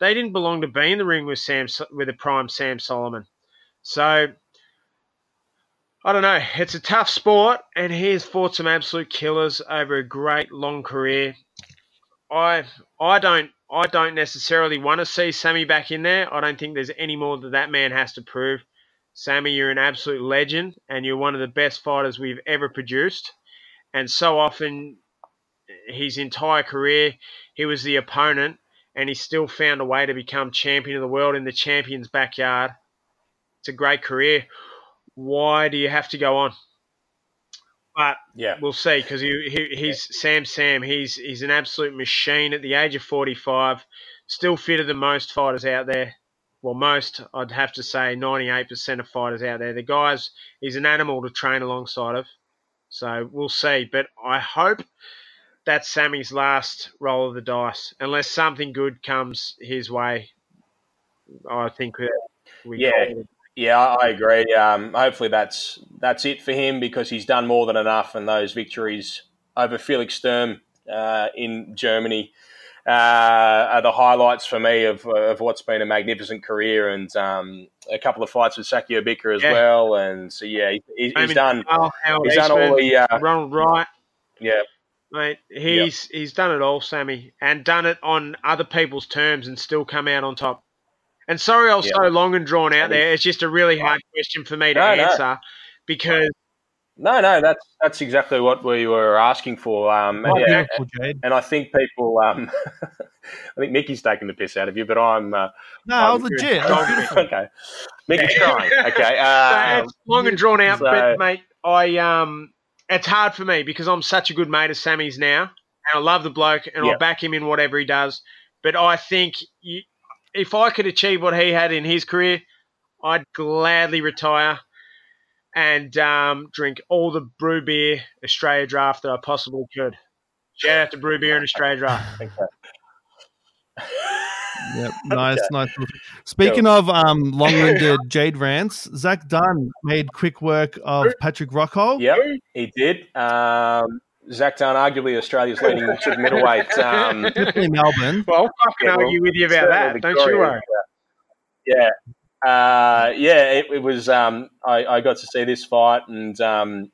they didn't belong to be in the ring with Sam with the prime Sam Soliman. So I don't know. It's a tough sport, and he has fought some absolute killers over a great long career. I I don't I don't necessarily want to see Sammy back in there. I don't think there's any more that that man has to prove. Sammy, you're an absolute legend, and you're one of the best fighters we've ever produced. And so often, his entire career, he was the opponent, and he still found a way to become champion of the world in the champion's backyard. It's a great career why do you have to go on? But yeah, we'll see because he, he, he's yeah. Sam Sam. He's he's an absolute machine at the age of forty five. Still fitter than most fighters out there. Well, most I'd have to say ninety eight percent of fighters out there. The guys, he's an animal to train alongside of. So we'll see. But I hope that's Sammy's last roll of the dice, unless something good comes his way. I think we yeah. Yeah, I agree. Um, hopefully that's that's it for him because he's done more than enough, and those victories over Felix Sturm uh, in Germany uh, are the highlights for me of, of what's been a magnificent career, and um, a couple of fights with Sakio Bika as yeah. well. And so yeah, he, he's, done he's done all the uh, Ronald Wright. Yeah. Mate, he's yep. he's done it all, Sammy, and done it on other people's terms, and still come out on top. And sorry I was yeah. so long and drawn out there. It's just a really hard question for me to no, answer no. because. No, no, that's that's exactly what we were asking for. Um, and, yeah, and I think people, um, I think Mickey's taking the piss out of you, but I'm. Uh, no, I'm legit. okay, Mickey's trying. Okay, um, so long and drawn out, so, but mate, I um, it's hard for me because I'm such a good mate of Sammy's now, and I love the bloke, and I'll back him in whatever he does. But I think you, if I could achieve what he had in his career, I'd gladly retire and um, drink all the brew beer Australia draft that I possibly could. Shout out to brew beer and Australia draft. yep, nice, nice. Speaking of um, long-winded Jade rants, Zac Dunn made quick work of Patrick Rockhold. Yep, he did. Um, Zac Dunn, arguably Australia's leading middleweight. Um, Definitely Melbourne. Well, I can argue with you about that. Don't you worry. Yeah. Uh, yeah, it, it was. Um, I, I, got to see this fight, and um,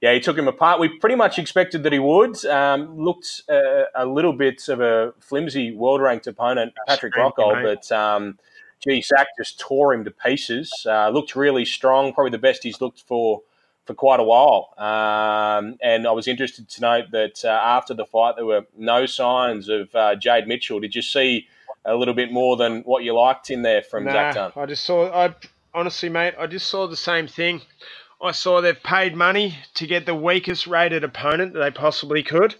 yeah, he took him apart. We pretty much expected that he would. Um, looked uh, a little bit of a flimsy world-ranked opponent, Patrick Rockhold, but um, gee, Zac just tore him to pieces. Uh, looked really strong, probably the best he's looked for for quite a while. Um, and I was interested to note that uh, after the fight, there were no signs of uh, Jade Mitchell. Did you see a little bit more than what you liked in there from nah, Zac Dunn? I just saw. I honestly, mate, I just saw the same thing. I saw they've paid money to get the weakest rated opponent that they possibly could.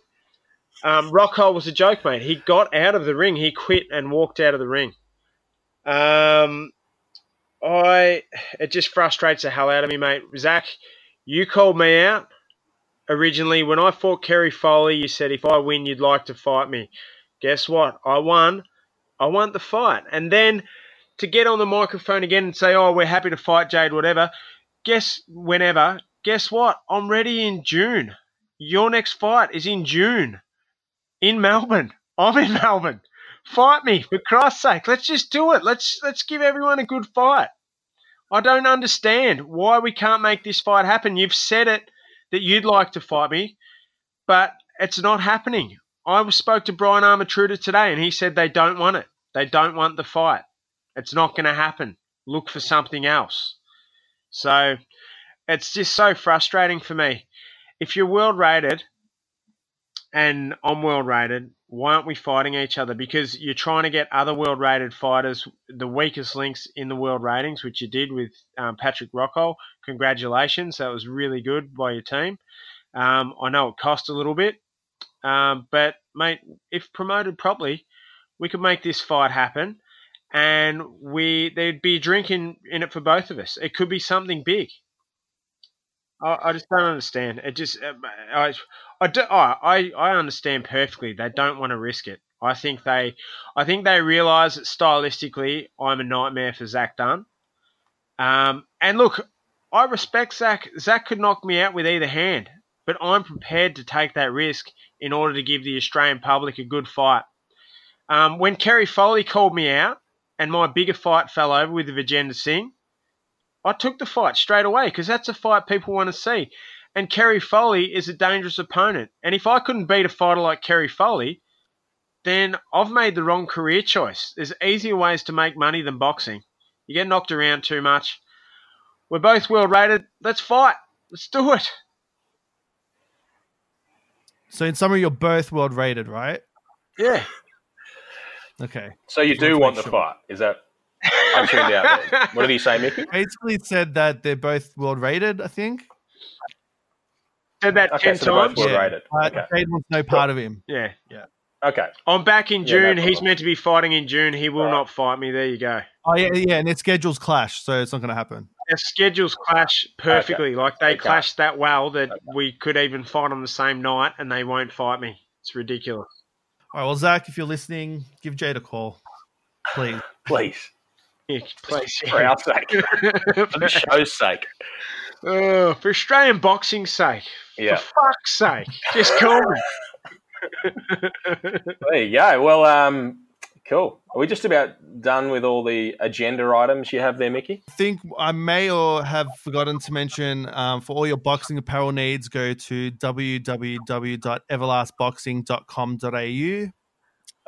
Um, Rockhold was a joke, mate. He got out of the ring. He quit and walked out of the ring. Um, I it just frustrates the hell out of me, mate. Zac, you called me out originally when I fought Kerry Foley. You said if I win, you'd like to fight me. Guess what? I won. I won the fight, and then to get on the microphone again and say, "Oh, we're happy to fight Jade, whatever." Guess whenever. Guess what? I'm ready in June. Your next fight is in June in Melbourne. I'm in Melbourne. Fight me for Christ's sake. Let's just do it. Let's let's give everyone a good fight. I don't understand why we can't make this fight happen. You've said it that you'd like to fight me, but it's not happening. I spoke to Brian Amatruda today, and he said they don't want it. They don't want the fight. It's not going to happen. Look for something else. So it's just so frustrating for me. If you're world rated and I'm world rated, why aren't we fighting each other? Because you're trying to get other world rated fighters, the weakest links in the world ratings, which you did with um, Patrick Rockhold. Congratulations. That was really good by your team. Um, I know it cost a little bit, um, but mate, if promoted properly, we could make this fight happen and we there'd be drinking in, in it for both of us. It could be something big. I, I just don't understand. It just uh, I I, do, I I understand perfectly. They don't want to risk it. I think they I think they realise that stylistically I'm a nightmare for Zac Dunn. Um, and look, I respect Zac. Zac could knock me out with either hand, but I'm prepared to take that risk in order to give the Australian public a good fight. Um, when Kerry Foley called me out, and my bigger fight fell over with the Vijender Singh, I took the fight straight away because that's a fight people want to see. And Kerry Foley is a dangerous opponent. And if I couldn't beat a fighter like Kerry Foley, then I've made the wrong career choice. There's easier ways to make money than boxing. You get knocked around too much. We're both world rated. Let's fight. Let's do it. So in summary, you're both world rated, right? Yeah. Okay. So you do want the sure. fight? Is that? I'm tuned out. There. What did he say, Mickey? Basically said that they're both world rated. I think. Said that okay, ten so times. Yeah. rated. Uh, okay. Jade wants no part of him. Yeah. Yeah. Okay. I'm back in June. Yeah, no He's meant to be fighting in June. He will Right. not fight me. There you go. Oh yeah, yeah, and their schedules clash, so it's not going to happen. Their schedules clash perfectly. Like they Okay. clashed that well that we could even fight on the same night, and they won't fight me. It's ridiculous. All right, well, Zac, if you're listening, give Jade a call, please. Please, Yeah, please. for our sake, for the show's sake. Oh, for Australian boxing's sake. Yeah. For fuck's sake. Just call me. There you go. Well, um, cool. Are we just about done with all the agenda items you have there, Mickey? I think I may or have forgotten to mention um, for all your boxing apparel needs, go to www.everlastboxing.com.au.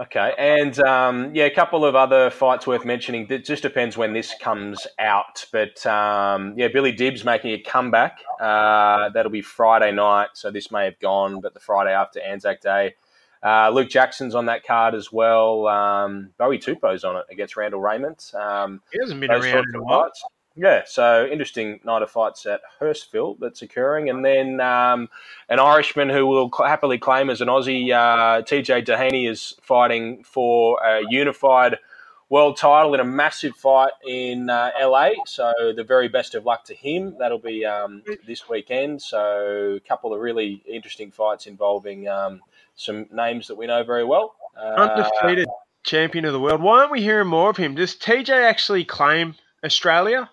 Okay, and um, yeah, a couple of other fights worth mentioning. It just depends when this comes out, but um, yeah, Billy Dib's making a comeback. Uh, that'll be Friday night, so this may have gone, but the Friday after Anzac Day. Uh, Luke Jackson's on that card as well. Um, Bowie Tupou's on it against Randall Raymond. Um, He hasn't been around in a while. Yeah, so interesting night of fights at Hurstville that's occurring, and then um, an Irishman who will happily claim as an Aussie, uh, TJ Doheny, is fighting for a unified world title in a massive fight in uh, LA. So the very best of luck to him. That'll be um, this weekend. So a couple of really interesting fights involving um, some names that we know very well. Uh, Undefeated champion of the world. Why aren't we hearing more of him? Does TJ actually claim Australia?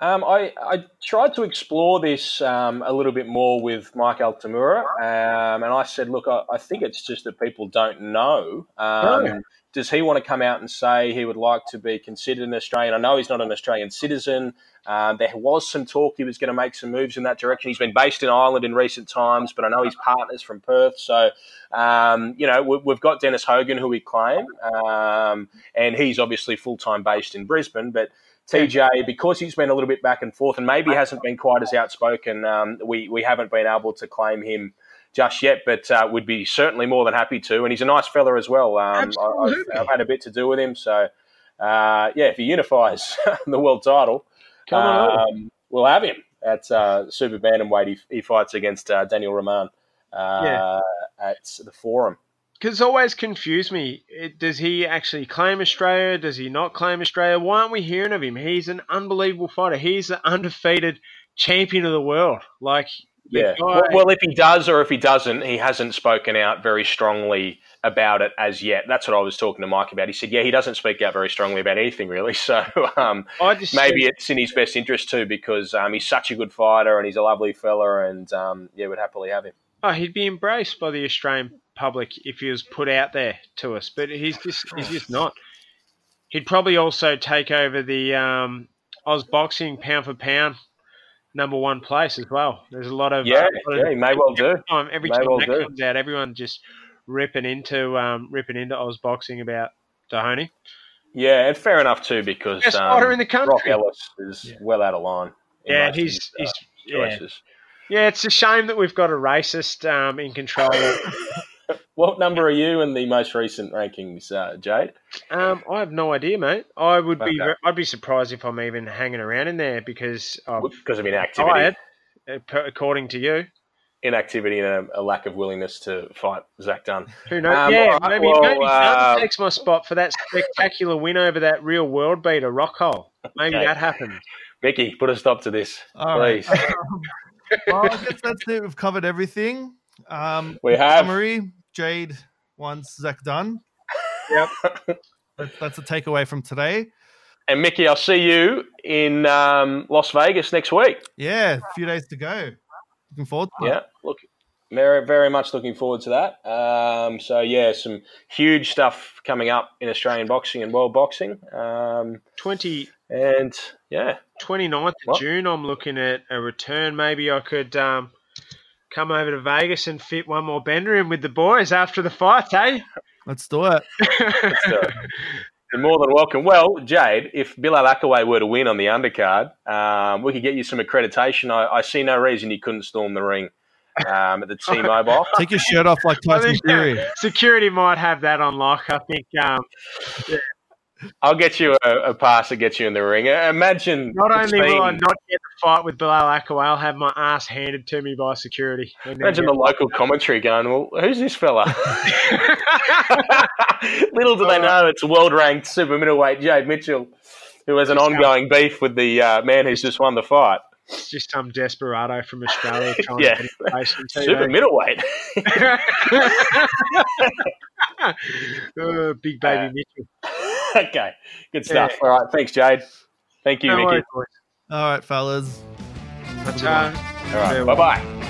Um, I, I tried to explore this um, a little bit more with Mike Altamura, um, and I said, look, I, I think it's just that people don't know. Um, Oh. Does he want to come out and say he would like to be considered an Australian? I know he's not an Australian citizen. Um, there was some talk he was going to make some moves in that direction. He's been based in Ireland in recent times, but I know his partner's from Perth. So, um, you know, we, have got Dennis Hogan, who we claim, um, and he's obviously full time based in Brisbane. But TJ, because he's been a little bit back and forth and maybe hasn't been quite as outspoken, um, we, we haven't been able to claim him just yet, but uh, would be certainly more than happy to. And he's a nice fella as well. Um, I, have had a bit to do with him. So, uh, yeah, if he unifies the world title, um, we'll have him at uh, Super Bantamweight. He, he fights against uh, Daniel Roman uh, yeah. at the Forum. Because always confused me. It, does he actually claim Australia? Does he not claim Australia? Why aren't we hearing of him? He's an unbelievable fighter. He's the undefeated champion of the world. Like, yeah. Guy... Well, if he does or if he doesn't, he hasn't spoken out very strongly about it as yet. That's what I was talking to Mike about. He said, yeah, he doesn't speak out very strongly about anything really. So um, maybe it's in his best interest too because um, he's such a good fighter and he's a lovely fella and um, yeah, we'd happily have him. Oh, he'd be embraced by the Australian public if he was put out there to us, but he's just he's just not. He'd probably also take over the um, Oz boxing pound for pound number one place as well. There's a lot of yeah, uh, yeah, he may well do. Time, every may time well that do. comes out, everyone just ripping into um, ripping into Oz boxing about Doheny. Yeah, and fair enough too because Best um, in the country. Brock Ellis is yeah. well out of line. Yeah, he's his, he's uh, yeah. yeah. It's a shame that we've got a racist um, in control. what number are you in the most recent rankings, uh, Jade? Um, I have no idea, mate. I would okay. be I'd be surprised if I'm even hanging around in there because of, because of inactivity. Tired, according to you inactivity and a, a, lack of willingness to fight Zac Dunn. Who knows? Um, yeah, right, maybe, well, maybe uh, takes my spot for that spectacular win over that real world beater, Rockhold. Maybe okay. that happened. Mickey, put a stop to this, All please. Right. Um, well, I guess that's it. We've covered everything. Um, we have. Summary, Jade wants Zach done. Yep. that's, that's a takeaway from today. And Mickey, I'll see you in um, Las Vegas next week. Yeah, a few days to go. Looking forward to Yeah, look, very, very much looking forward to that. Um, so, yeah, some huge stuff coming up in Australian boxing and world boxing. Um, 20. And, yeah. 29th of June, I'm looking at a return. Maybe I could um, come over to Vegas and fit one more bender in with the boys after the fight, eh? Let's do it. Let's do it. You're more than welcome. Well, Jade, if Bilal Akkawy were to win on the undercard, um, we could get you some accreditation. I, I, see no reason you couldn't storm the ring um, at the T-Mobile. Take your shirt off like Tyson Fury. Security might have that on lock. I think. Um, yeah. I'll get you a, a, pass to get you in the ring. Uh, imagine. Not only will I not get the fight with Bilal Akkawy, I'll have my ass handed to me by security. Imagine the local commentary going, well, who's this fella? Little do they know it's world ranked super middleweight Jade Mitchell, who has an ongoing beef with the uh, man who's just won the fight. It's just some desperado from Australia trying yeah. to get a place with you. Super middleweight. uh, big baby uh, Mitchell. okay, good stuff. Yeah. All right, thanks, Jade. Thank you, no Mickey. All right, fellas. All right, bye bye.